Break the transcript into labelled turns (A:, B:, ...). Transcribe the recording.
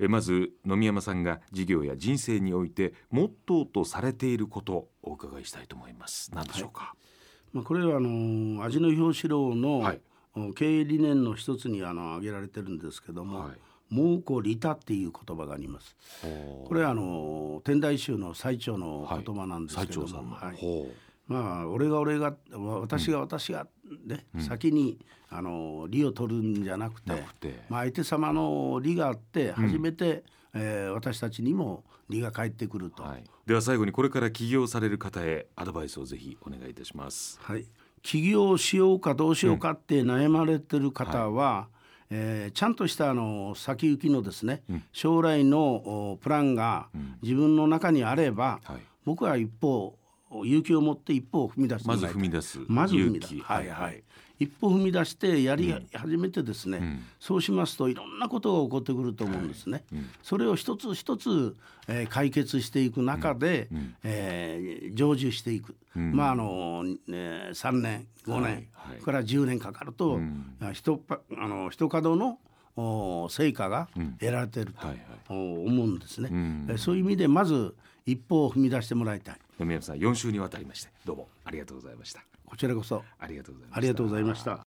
A: えまず野見山さんが事業や人生においてモットーとされていることをお伺いしたいと思います。何でしょうか、
B: まあ、これはあの味の表紙郎の、
A: はい。
B: 経営理念の一つにあの挙げられてるんですけども、
A: はい。
B: 蒙古利他っていう言葉があります。これはあの天台宗の最長の言葉なんですけども、
A: 最長さんの、
B: はい。
A: ほ
B: まあ俺が俺が私が私がね、先にあの利を取るんじゃなくてまあ、相手様の利があって初めて、えー私たちにも利が返ってくると。
A: うはい、では最後にこれから起業される方へアドバイスをぜひお願いいたします。
B: はい、起業しようかどうしようかって悩まれてる方は、えーちゃんとしたあの先行きのですね、将来のおプランが自分の中にあれば、
A: はい。
B: 僕は一歩勇気を持って一歩を踏み出しても
A: まず踏み出す。
B: まず踏み出す。はいはい。一歩踏み出してやり始めてですね、そうしますといろんなことが起こってくると思うんですね。それを一つ一つ、えー解決していく中で、えー成就していく、まああの、ね、3年5年、
A: はい
B: から10年かかると、あ一パあの一角のお成果が得られていると、思うんですね、えーそういう意味でまず一歩を踏み出してもらいたい
A: 野見山さん4週にわたりましてどうもありがとうございました。
B: こちらこそ。
A: ありがとうございました。
B: ありがとうございました。